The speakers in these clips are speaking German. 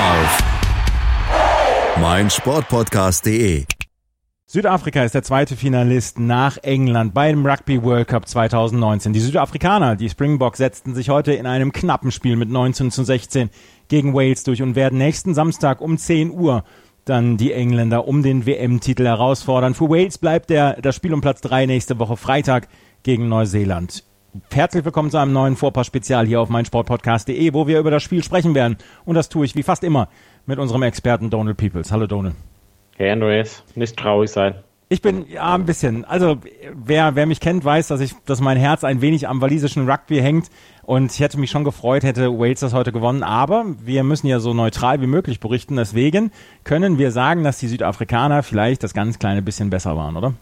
Auf meinsportpodcast.de. Südafrika ist der zweite Finalist nach England beim Rugby World Cup 2019. Die Südafrikaner, die Springboks, setzten sich heute in einem knappen Spiel mit 19 zu 16 gegen Wales durch und werden nächsten Samstag um 10 Uhr dann die Engländer um den WM-Titel herausfordern. Für Wales bleibt der, das Spiel um Platz 3 nächste Woche Freitag gegen Neuseeland. Herzlich willkommen zu einem neuen Vorpass-Spezial hier auf meinsportpodcast.de, wo wir über das Spiel sprechen werden. Und das tue ich wie fast immer mit unserem Experten Donald Peoples. Hallo Donald. Hey Andreas, nicht traurig sein. Ich bin ja ein bisschen. Also wer, wer mich kennt, weiß, dass ich, dass mein Herz ein wenig am walisischen Rugby hängt. Und ich hätte mich schon gefreut, hätte Wales das heute gewonnen. Aber wir müssen ja so neutral wie möglich berichten. Deswegen können wir sagen, dass die Südafrikaner vielleicht das ganz kleine bisschen besser waren, oder?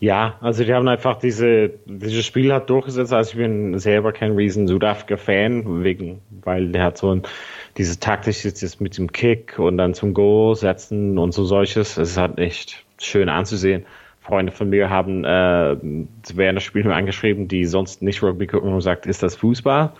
Ja, also die haben einfach diese, dieses Spiel hat durchgesetzt. Also ich bin selber kein riesen Südafrika-Fan, wegen, weil der hat so ein, dieses taktische mit dem Kick und dann zum Go setzen und so solches. Es ist halt echt schön anzusehen. Freunde von mir haben äh, während des Spiels angeschrieben, die sonst nicht Rugby gucken und gesagt, ist das Fußball?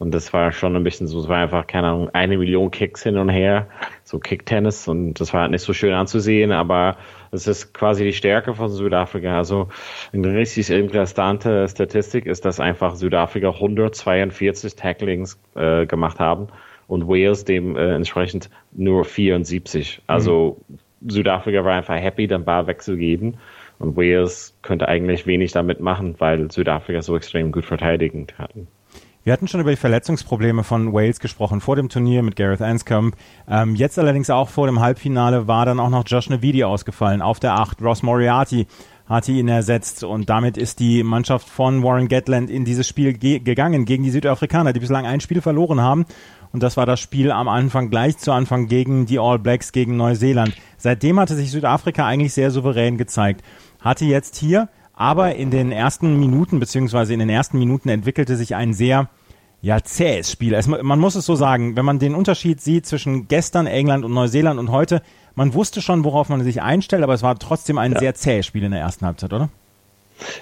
Und das war schon ein bisschen so, es war einfach, keine Ahnung, eine Million Kicks hin und her, so Kicktennis und das war halt nicht so schön anzusehen, aber es ist quasi die Stärke von Südafrika. Also eine richtig interessante Statistik ist, dass einfach Südafrika 142 Tacklings äh, gemacht haben und Wales dem äh, entsprechend nur 74. Also mhm. Südafrika war einfach happy, den Ball wegzugeben. Und Wales könnte eigentlich wenig damit machen, weil Südafrika so extrem gut verteidigend hatten. Wir hatten schon über die Verletzungsprobleme von Wales gesprochen vor dem Turnier mit Gareth Anscombe. Ähm, jetzt allerdings auch vor dem Halbfinale war dann auch noch Josh Navidi ausgefallen auf der 8. Ross Moriarty hatte ihn ersetzt und damit ist die Mannschaft von Warren Gatland in dieses Spiel ge gegangen gegen die Südafrikaner, die bislang ein Spiel verloren haben. Und das war das Spiel am Anfang, gleich zu Anfang gegen die All Blacks gegen Neuseeland. Seitdem hatte sich Südafrika eigentlich sehr souverän gezeigt hatte jetzt hier, aber in den ersten Minuten, beziehungsweise in den ersten Minuten entwickelte sich ein sehr ja, zähes Spiel. Es, man muss es so sagen, wenn man den Unterschied sieht zwischen gestern England und Neuseeland und heute, man wusste schon, worauf man sich einstellt, aber es war trotzdem ein ja. sehr zähes Spiel in der ersten Halbzeit, oder?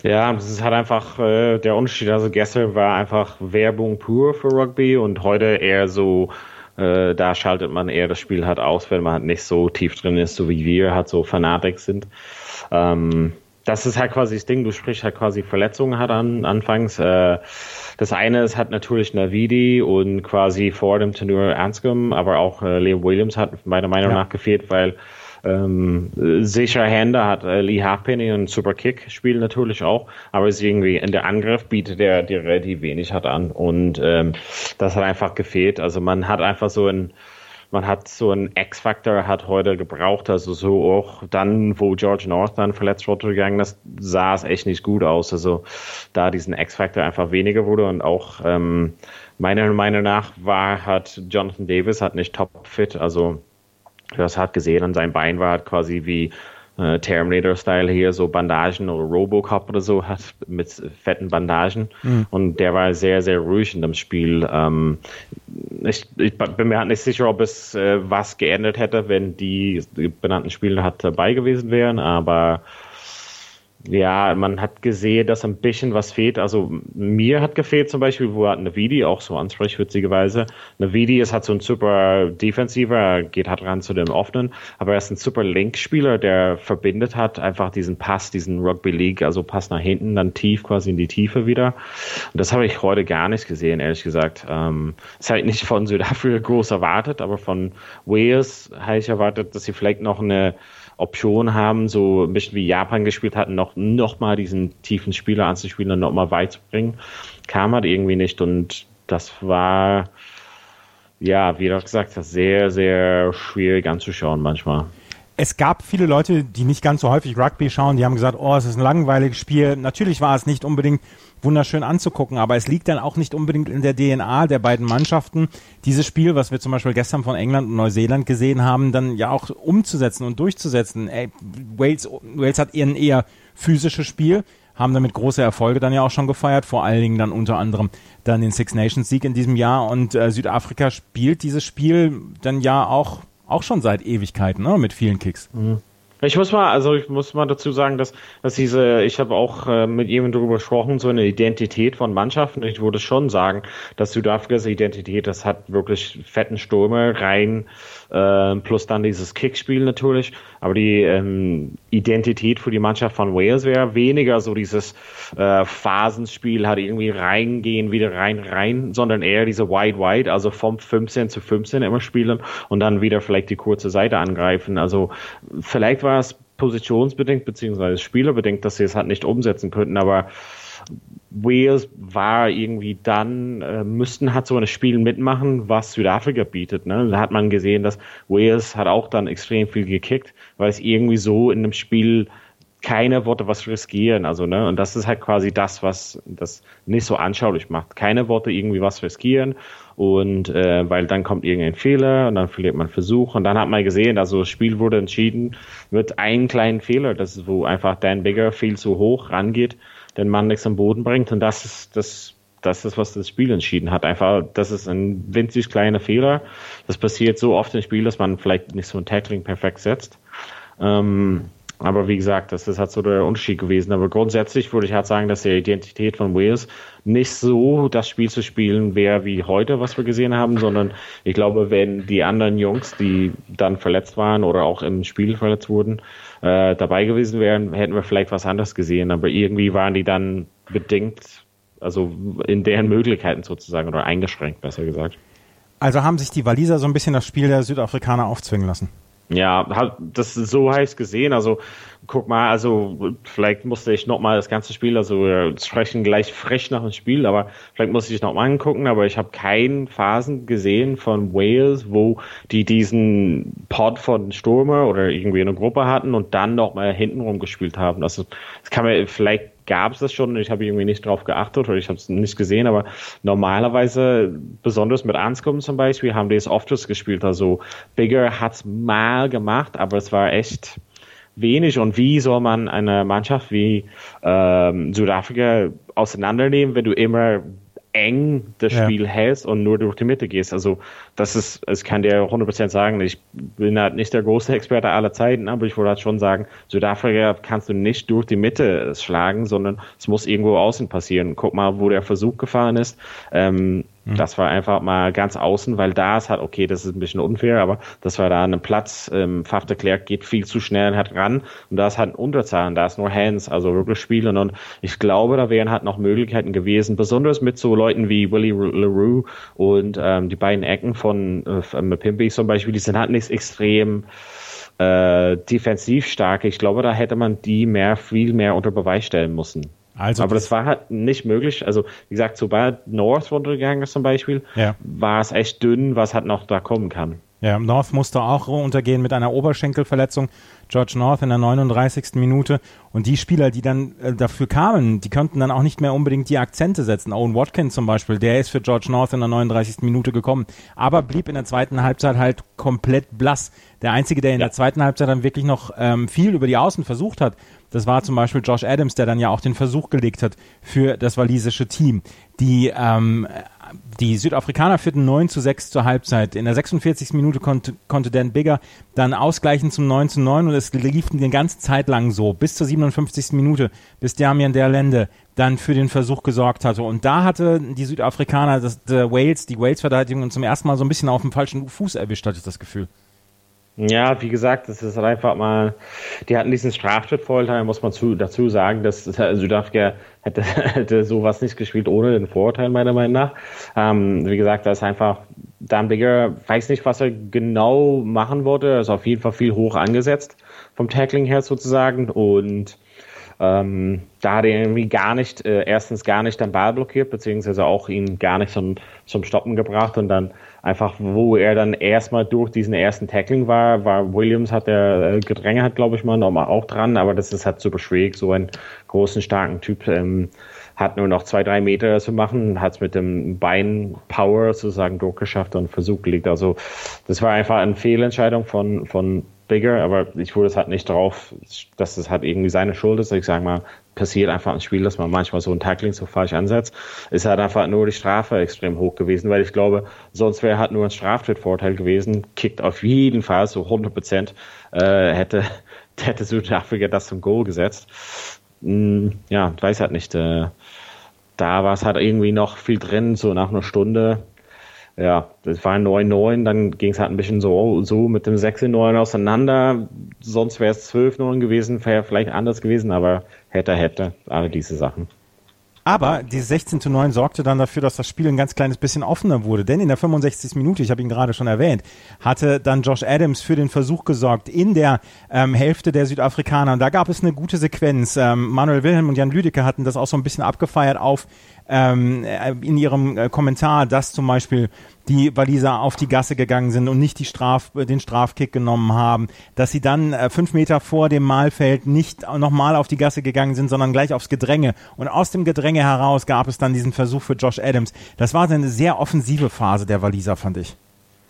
Ja, das ist halt einfach äh, der Unterschied. Also gestern war einfach Werbung pur für Rugby und heute eher so, äh, da schaltet man eher das Spiel halt aus, wenn man halt nicht so tief drin ist, so wie wir halt so Fanatik sind. Ähm, das ist halt quasi das Ding, du sprichst halt quasi Verletzungen hat an, anfangs. Äh, das eine ist hat natürlich Navidi und quasi vor dem Turnier Anscombe, aber auch äh, Leo Williams hat meiner Meinung ja. nach gefehlt, weil ähm, sicher Hände hat äh, Lee Halfpenny und Super Kick spielt natürlich auch, aber es irgendwie in der Angriff bietet er dir relativ wenig hat an und ähm, das hat einfach gefehlt. Also man hat einfach so ein man hat so einen X-Factor hat heute gebraucht, also so auch dann, wo George North dann verletzt runtergegangen ist, sah es echt nicht gut aus. Also da diesen X-Factor einfach weniger wurde und auch ähm, meiner Meinung nach war hat Jonathan Davis hat nicht top fit, also das hat gesehen an seinem Bein war hat quasi wie äh, Terminator-Style hier, so Bandagen oder Robocop oder so hat mit fetten Bandagen. Mhm. Und der war sehr, sehr ruhig in dem Spiel. Ähm, ich, ich, bin mir halt nicht sicher, ob es äh, was geändert hätte, wenn die, benannten Spieler halt dabei gewesen wären, aber ja, man hat gesehen, dass ein bisschen was fehlt. Also mir hat gefehlt zum Beispiel, wo hat Navidi auch so anspricht. Navidi ist halt so ein super Defensiver, geht halt ran zu dem Offenen, aber er ist ein super Linkspieler, der verbindet hat einfach diesen Pass, diesen Rugby League, also Pass nach hinten, dann tief quasi in die Tiefe wieder. Und das habe ich heute gar nicht gesehen, ehrlich gesagt. Ähm, ist halt nicht von Südafrika groß erwartet, aber von Wales habe ich erwartet, dass sie vielleicht noch eine Option haben, so ein bisschen wie Japan gespielt hatten, noch, noch mal diesen tiefen Spieler anzuspielen und noch mal weit zu bringen. Kam halt irgendwie nicht und das war, ja, wie du gesagt hast, sehr, sehr schwierig anzuschauen manchmal. Es gab viele Leute, die nicht ganz so häufig Rugby schauen, die haben gesagt, oh, es ist ein langweiliges Spiel. Natürlich war es nicht unbedingt wunderschön anzugucken, aber es liegt dann auch nicht unbedingt in der DNA der beiden Mannschaften, dieses Spiel, was wir zum Beispiel gestern von England und Neuseeland gesehen haben, dann ja auch umzusetzen und durchzusetzen. Ey, Wales, Wales hat eher ein eher physisches Spiel, haben damit große Erfolge dann ja auch schon gefeiert, vor allen Dingen dann unter anderem dann den Six Nations Sieg in diesem Jahr und äh, Südafrika spielt dieses Spiel dann ja auch auch schon seit Ewigkeiten, ne? Mit vielen Kicks. Mhm. Ich muss mal, also ich muss mal dazu sagen, dass, dass diese, ich habe auch äh, mit jemandem darüber gesprochen, so eine Identität von Mannschaften. Ich würde schon sagen, dass Südafrikas Identität, das hat wirklich fetten Stürme rein äh, plus dann dieses Kickspiel natürlich. Aber die ähm, Identität für die Mannschaft von Wales wäre weniger so dieses äh, Phasenspiel, hat irgendwie reingehen, wieder rein, rein, sondern eher diese Wide Wide, also vom 15 zu 15 immer spielen und dann wieder vielleicht die kurze Seite angreifen. Also vielleicht war es positionsbedingt beziehungsweise spielerbedingt, dass sie es halt nicht umsetzen könnten, aber Wales war irgendwie dann, äh, müssten hat so ein Spiel mitmachen, was Südafrika bietet. Ne? Da hat man gesehen, dass Wales hat auch dann extrem viel gekickt, weil es irgendwie so in einem Spiel keine Worte was riskieren. Also, ne, und das ist halt quasi das, was das nicht so anschaulich macht. Keine Worte irgendwie was riskieren. Und äh, weil dann kommt irgendein Fehler und dann verliert man Versuch. Und dann hat man gesehen, also das Spiel wurde entschieden mit einem kleinen Fehler, das ist, wo einfach Dan Bigger viel zu hoch rangeht den Mann nichts am Boden bringt. Und das ist das, das ist, was das Spiel entschieden hat. Einfach, das ist ein winzig kleiner Fehler. Das passiert so oft im Spiel, dass man vielleicht nicht so ein Tackling perfekt setzt. Ähm, aber wie gesagt, das ist halt so der Unterschied gewesen. Aber grundsätzlich würde ich halt sagen, dass die Identität von Wales nicht so das Spiel zu spielen wäre wie heute, was wir gesehen haben, sondern ich glaube, wenn die anderen Jungs, die dann verletzt waren oder auch im Spiel verletzt wurden, äh, dabei gewesen wären, hätten wir vielleicht was anderes gesehen. Aber irgendwie waren die dann bedingt, also in deren Möglichkeiten sozusagen oder eingeschränkt, besser gesagt. Also haben sich die Waliser so ein bisschen das Spiel der Südafrikaner aufzwingen lassen? Ja, das ist so heiß gesehen. Also guck mal, also vielleicht musste ich noch mal das ganze Spiel, also wir sprechen gleich frech nach dem Spiel, aber vielleicht muss ich noch mal angucken. Aber ich habe keinen Phasen gesehen von Wales, wo die diesen Pod von Stürmer oder irgendwie eine Gruppe hatten und dann noch mal hintenrum gespielt haben. Also das kann man vielleicht gab es das schon. Ich habe irgendwie nicht drauf geachtet oder ich habe es nicht gesehen, aber normalerweise, besonders mit Anscombe zum Beispiel, haben die es oft gespielt. Also Bigger hat es mal gemacht, aber es war echt wenig. Und wie soll man eine Mannschaft wie ähm, Südafrika auseinandernehmen, wenn du immer eng das Spiel ja. hältst und nur durch die Mitte gehst. Also das ist, ich kann dir 100% sagen, ich bin halt nicht der große Experte aller Zeiten, aber ich würde halt schon sagen, Südafrika kannst du nicht durch die Mitte schlagen, sondern es muss irgendwo außen passieren. Guck mal, wo der Versuch gefahren ist. Ähm, Mhm. Das war einfach mal ganz außen, weil da ist halt, okay, das ist ein bisschen unfair, aber das war da ein Platz, ähm, Faf de Klerk geht viel zu schnell und hat ran und da ist halt ein Unterzahl und da ist nur Hands, also wirklich spielen und ich glaube, da wären halt noch Möglichkeiten gewesen, besonders mit so Leuten wie Willie LaRue und ähm, die beiden Ecken von äh, Pimpy zum Beispiel, die sind halt nicht extrem äh, defensiv stark. Ich glaube, da hätte man die mehr, viel mehr unter Beweis stellen müssen. Also aber das war halt nicht möglich. Also wie gesagt, sobald North runtergegangen ist zum Beispiel, ja. war es echt dünn, was halt noch da kommen kann. Ja, North musste auch untergehen mit einer Oberschenkelverletzung. George North in der 39. Minute. Und die Spieler, die dann äh, dafür kamen, die könnten dann auch nicht mehr unbedingt die Akzente setzen. Owen Watkins zum Beispiel, der ist für George North in der 39. Minute gekommen, aber blieb in der zweiten Halbzeit halt komplett blass. Der Einzige, der in ja. der zweiten Halbzeit dann wirklich noch ähm, viel über die Außen versucht hat, das war zum Beispiel Josh Adams, der dann ja auch den Versuch gelegt hat für das walisische Team. Die, ähm, die Südafrikaner führten 9 zu 6 zur Halbzeit. In der 46. Minute konnte, konnte Dan Bigger dann ausgleichen zum 9 zu 9 und es lief die ganze Zeit lang so, bis zur 57. Minute, bis Damian der Lende dann für den Versuch gesorgt hatte. Und da hatte die Südafrikaner, das, der Wales, die Wales-Verteidigung zum ersten Mal so ein bisschen auf dem falschen Fuß erwischt, hatte ich das Gefühl. Ja, wie gesagt, das ist halt einfach mal, die hatten diesen Straftrittvorteil, muss man zu, dazu sagen, dass Südafrika hätte, hätte sowas nicht gespielt ohne den Vorurteil, meiner Meinung nach. Ähm, wie gesagt, da ist einfach, Dan Bigger weiß nicht, was er genau machen wollte, er ist auf jeden Fall viel hoch angesetzt, vom Tackling her sozusagen, und Ähm, da hat er irgendwie gar nicht, äh, erstens gar nicht den Ball blockiert, beziehungsweise auch ihn gar nicht zum, zum Stoppen gebracht und dann einfach, wo er dann erstmal durch diesen ersten Tackling war, war Williams hat der äh, Gedränge hat, glaube ich mal, nochmal auch dran, aber das ist halt super schwierig, so einen großen, starken Typ ähm, hat nur noch zwei, drei Meter zu machen, hat es mit dem Bein Power sozusagen durchgeschafft und Versuch gelegt. Also das war einfach eine Fehlentscheidung von, von Bigger, aber ich wurde es halt nicht drauf, dass es halt irgendwie seine Schuld ist. Ich sage mal, passiert einfach im Spiel, dass man manchmal so ein Tackling so falsch ansetzt. Ist halt einfach nur die Strafe extrem hoch gewesen, weil ich glaube, sonst wäre halt nur ein Straftrittvorteil gewesen. Kickt auf jeden Fall so 100 Prozent äh, hätte hätte Südafrika das zum Goal gesetzt. Hm, ja, weiß halt nicht. Äh, da war es halt irgendwie noch viel drin, so nach einer Stunde ja, das war 9-9, dann ging es halt ein bisschen so, so mit dem 6-9 auseinander. Sonst wäre es 12-9 gewesen, wäre vielleicht anders gewesen, aber hätte, hätte, alle diese Sachen. Aber die 16 zu 9 sorgte dann dafür, dass das Spiel ein ganz kleines bisschen offener wurde. Denn in der 65. Minute, ich habe ihn gerade schon erwähnt, hatte dann Josh Adams für den Versuch gesorgt in der ähm, Hälfte der Südafrikaner. Und da gab es eine gute Sequenz. Ähm, Manuel Wilhelm und Jan Lüdecke hatten das auch so ein bisschen abgefeiert auf ähm, äh, in ihrem äh, Kommentar, dass zum Beispiel die Waliser auf die Gasse gegangen sind und nicht die Straf, den Strafkick genommen haben, dass sie dann äh, fünf Meter vor dem Mahlfeld nicht nochmal auf die Gasse gegangen sind, sondern gleich aufs Gedränge. Und aus dem Gedränge heraus gab es dann diesen Versuch für Josh Adams. Das war eine sehr offensive Phase der Waliser, fand ich.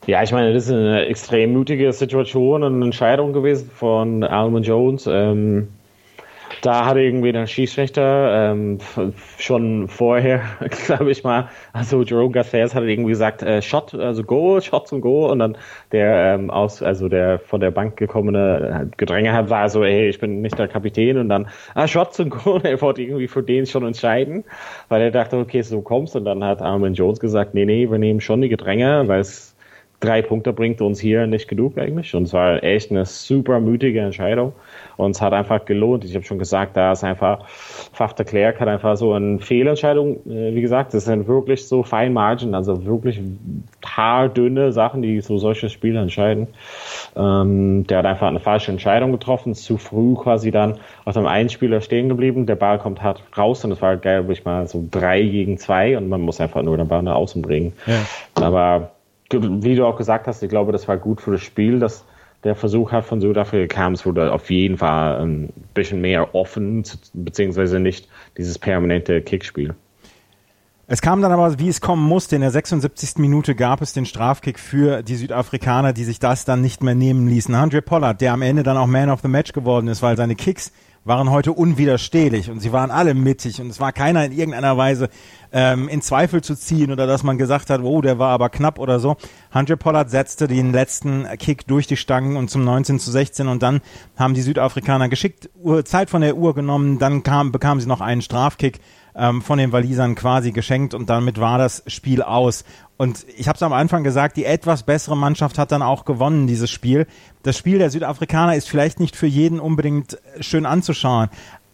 Ja, ich meine, das ist eine extrem mutige Situation und eine Entscheidung gewesen von Alman Jones. Ähm da hatte irgendwie der Schiedsrichter ähm, schon vorher, glaube ich mal, also Jerome Garces hat irgendwie gesagt, äh, Shot, also Go, Shot zum Go und dann der ähm, aus, also der von der Bank gekommene Gedränge hat, war so, ey, ich bin nicht der Kapitän. Und dann, ah, Shot zum Go und er wollte irgendwie für den schon entscheiden, weil er dachte, okay, so kommst. Und dann hat Armin Jones gesagt, nee, nee, wir nehmen schon die Gedränge, weil es drei Punkte bringt uns hier nicht genug eigentlich und es war echt eine super mutige Entscheidung. Und es hat einfach gelohnt. Ich habe schon gesagt, da ist einfach, Faf de Klerk hat einfach so eine Fehlentscheidung, äh, wie gesagt, das sind wirklich so Fine Margin, also wirklich haardünne Sachen, die so solche Spiele entscheiden. Ähm, der hat einfach eine falsche Entscheidung getroffen, zu früh quasi dann auf dem einen Spieler stehen geblieben, der Ball kommt hart raus und es war, glaube ich mal, so drei gegen zwei und man muss einfach nur den Ball nach außen bringen. Ja. Aber wie du auch gesagt hast, ich glaube, das war gut für das Spiel, dass der Versuch hat von Südafrika kam, es wurde auf jeden Fall ein bisschen mehr offen, beziehungsweise nicht dieses permanente Kickspiel. Es kam dann aber, wie es kommen musste. In der 76. Minute gab es den Strafkick für die Südafrikaner, die sich das dann nicht mehr nehmen ließen. Andre Pollard, der am Ende dann auch Man of the Match geworden ist, weil seine Kicks waren heute unwiderstehlich und sie waren alle mittig und es war keiner in irgendeiner Weise ähm, in Zweifel zu ziehen oder dass man gesagt hat, oh, der war aber knapp oder so. Hunter Pollard setzte den letzten Kick durch die Stangen und zum 19 zu 16 und dann haben die Südafrikaner geschickt Zeit von der Uhr genommen, dann kam, bekamen sie noch einen Strafkick ähm, von den Walisern quasi geschenkt und damit war das Spiel aus. Und ich habe es am Anfang gesagt, die etwas bessere Mannschaft hat dann auch gewonnen, dieses Spiel. Das Spiel der Südafrikaner ist vielleicht nicht für jeden unbedingt schön anzuschauen,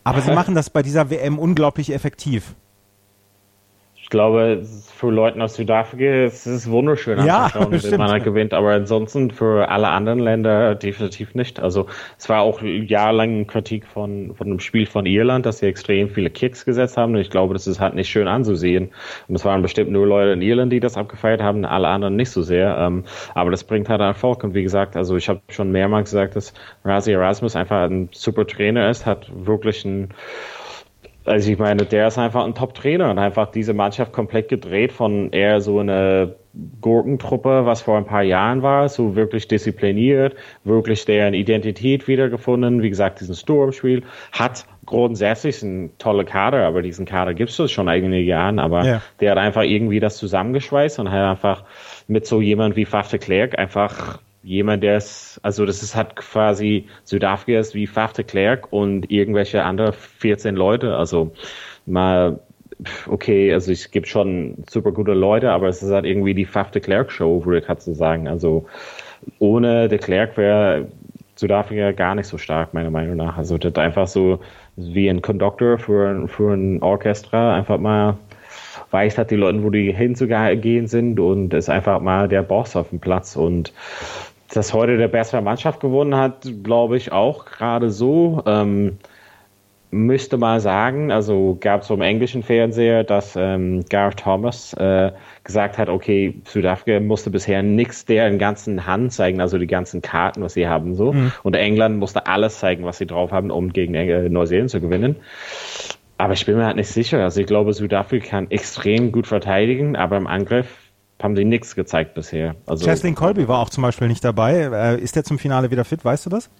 aber sie machen das bei dieser WM unglaublich effektiv glaube, für Leute aus Südafrika ist es wunderschön ja, anzuschauen, wenn man gewinnt, aber ansonsten für alle anderen Länder definitiv nicht. Also es war auch jahrelang Kritik von, von dem Spiel von Irland, dass sie extrem viele Kicks gesetzt haben und ich glaube, das ist halt nicht schön anzusehen. Und es waren bestimmt nur Leute in Irland, die das abgefeiert haben, alle anderen nicht so sehr. Ähm, aber das bringt halt Erfolg und wie gesagt, also ich habe schon mehrmals gesagt, dass Razi Erasmus einfach ein super Trainer ist, hat wirklich ein also ich meine, der ist einfach ein Top-Trainer und einfach diese Mannschaft komplett gedreht von eher so eine Gurkentruppe, was vor ein paar Jahren war, so wirklich diszipliniert, wirklich deren Identität wiedergefunden. Wie gesagt, diesen Sturmspiel hat grundsätzlich ein toller Kader, aber diesen Kader gibt es schon einige Jahren, aber ja. der hat einfach irgendwie das zusammengeschweißt und hat einfach mit so jemand wie Faf de Klerk einfach jemand, der ist, also das ist halt quasi Südafrika ist wie Faf de Klerk und irgendwelche andere 14 Leute. Also mal, okay, also es gibt schon super gute Leute, aber es ist halt irgendwie die Faf de Klerk Show, würde ich halt so sagen. Also ohne de Klerk wäre Südafrika gar nicht so stark, meiner Meinung nach. Also das einfach so wie ein Conductor für, für ein Orchester, einfach mal weiß hat die Leute, wo die hinzugehen sind und ist einfach mal der Boss auf dem Platz und dass heute der bessere Mannschaft gewonnen hat, glaube ich auch gerade so. Ähm, müsste mal sagen, also gab es so im englischen Fernseher, dass ähm, Gareth Thomas äh, gesagt hat, okay, Südafrika musste bisher nichts deren ganzen Hand zeigen, also die ganzen Karten, was sie haben, so. Mhm. Und England musste alles zeigen, was sie drauf haben, um gegen äh, Neuseeland zu gewinnen. Aber ich bin mir halt nicht sicher. Also ich glaube, Südafrika kann extrem gut verteidigen, aber im Angriff haben sie nichts gezeigt bisher. Also, Cheslin Colby war auch zum Beispiel nicht dabei. Äh, ist der zum Finale wieder fit? Weißt du das?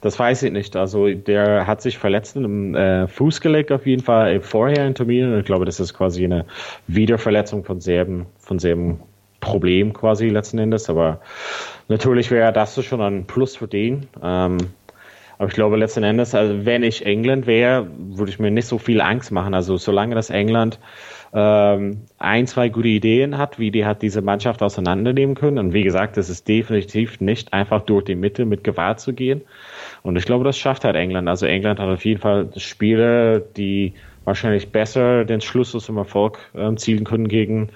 Das weiß ich nicht. Also der hat sich verletzt im äh, Fuß gelegt auf jeden Fall vorher in Terminen. Ich glaube, das ist quasi eine Wiederverletzung von selben, von selben Problem quasi letzten Endes. Aber natürlich wäre das schon ein Plus für den. Ähm, aber ich glaube letzten Endes, also wenn ich England wäre, würde ich mir nicht so viel Angst machen. Also solange das England ähm, ein, zwei gute Ideen hat, wie die hat diese Mannschaft auseinandernehmen können. Und wie gesagt, es ist definitiv nicht einfach durch die Mitte mit Gewalt zu gehen. Und ich glaube, das schafft halt England. Also England hat auf jeden Fall Spiele, die wahrscheinlich besser den Schluss zum Erfolg äh, zielen können gegen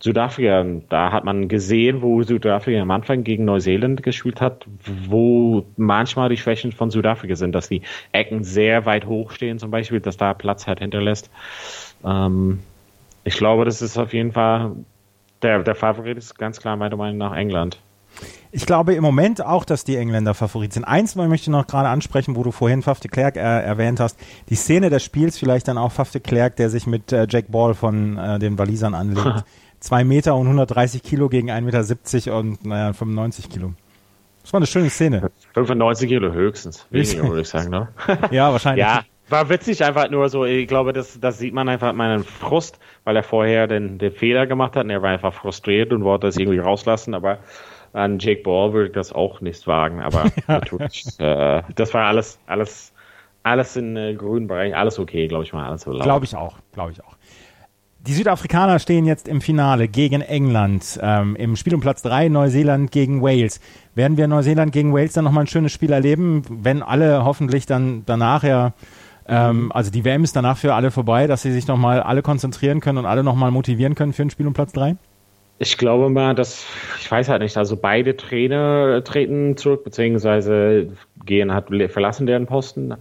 Südafrika. Da hat man gesehen, wo Südafrika am Anfang gegen Neuseeland gespielt hat, wo manchmal die Schwächen von Südafrika sind, dass die Ecken sehr weit hoch stehen, zum Beispiel, dass da Platz halt hinterlässt. Ähm, ich glaube, das ist auf jeden Fall der, der Favorit ist ganz klar meiner Meinung nach England. Ich glaube im Moment auch, dass die Engländer Favorit sind. Eins möchte ich noch gerade ansprechen, wo du vorhin Faf de Klerk äh, erwähnt hast. Die Szene des Spiels vielleicht dann auch Faf de Klerk, der sich mit äh, Jack Ball von äh, den Walisern anlegt. Zwei Meter und 130 Kilo gegen 1,70 Meter und naja, 95 Kilo. Das war eine schöne Szene. 95 Kilo höchstens. Weniger, würde ich sagen, ne? ja, wahrscheinlich. Ja, war witzig einfach nur so, ich glaube, das, das sieht man einfach meinen Frust, weil er vorher den, den Fehler gemacht hat und er war einfach frustriert und wollte das irgendwie rauslassen, aber an Jake Ball würde ich das auch nicht wagen, aber ja. natürlich, äh, das war alles, alles, alles in äh, grünen Bereich, alles okay, glaube ich mal, alles so Glaube ich auch, glaube ich auch. Die Südafrikaner stehen jetzt im Finale gegen England. Ähm, Im Spiel um Platz 3 Neuseeland gegen Wales. Werden wir Neuseeland gegen Wales dann nochmal ein schönes Spiel erleben, wenn alle hoffentlich dann danach ja ähm, also die WM ist danach für alle vorbei, dass sie sich nochmal alle konzentrieren können und alle nochmal motivieren können für ein Spiel um Platz 3? Ich glaube mal, dass, ich weiß halt nicht, also beide Trainer treten zurück, beziehungsweise gehen, hat, verlassen deren Posten.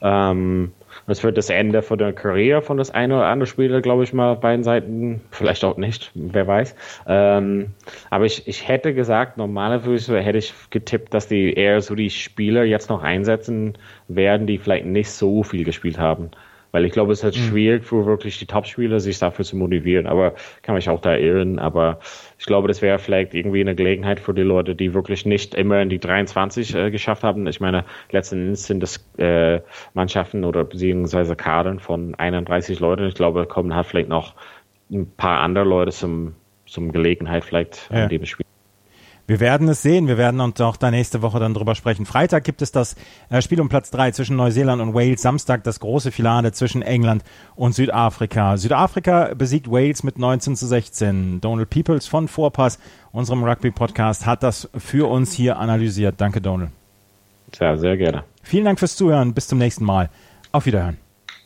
Ähm, das wird das Ende von der Karriere von das eine oder andere Spieler, glaube ich mal, auf beiden Seiten. Vielleicht auch nicht, wer weiß. Ähm, aber ich, ich hätte gesagt, normalerweise hätte ich getippt, dass die eher so die Spieler jetzt noch einsetzen werden, die vielleicht nicht so viel gespielt haben. Weil ich glaube, es ist halt mhm. schwierig für wirklich die Topspieler, sich dafür zu motivieren. Aber kann mich auch da irren. Aber ich glaube, das wäre vielleicht irgendwie eine Gelegenheit für die Leute, die wirklich nicht immer in die 23 äh, geschafft haben. Ich meine, letzten Endes sind das äh, Mannschaften oder beziehungsweise Kadern von 31 Leuten. Ich glaube, kommen halt vielleicht noch ein paar andere Leute zum, zum Gelegenheit vielleicht ja. an dem Spiel. Wir werden es sehen. Wir werden uns auch da nächste Woche dann drüber sprechen. Freitag gibt es das äh, Spiel um Platz drei zwischen Neuseeland und Wales. Samstag das große Finale zwischen England und Südafrika. Südafrika besiegt Wales mit 19 zu 16. Donald Peoples von Vorpass, unserem Rugby-Podcast, hat das für uns hier analysiert. Danke, Donald. Ja, sehr gerne. Vielen Dank fürs Zuhören. Bis zum nächsten Mal. Auf Wiederhören.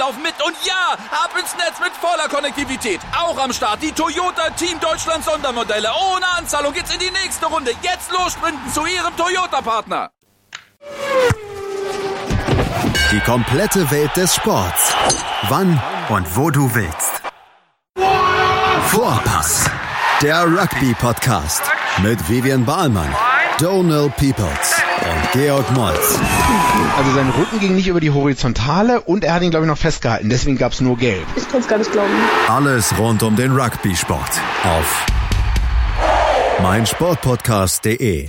laufen mit und ja, ab ins Netz mit voller Konnektivität. Auch am Start die Toyota Team Deutschland Sondermodelle. Ohne Anzahlung geht's in die nächste Runde. Jetzt los sprinten zu Ihrem Toyota-Partner. Die komplette Welt des Sports. Wann und wo du willst. Vorpass. Der Rugby-Podcast mit Vivian Bahlmann, Donald Peoples und Georg Moltz. Also sein Rücken ging nicht über die Horizontale und er hat ihn, glaube ich, noch festgehalten. Deswegen gab es nur Gelb. Ich kann es gar nicht glauben. Alles rund um den Rugby-Sport auf meinsportpodcast.de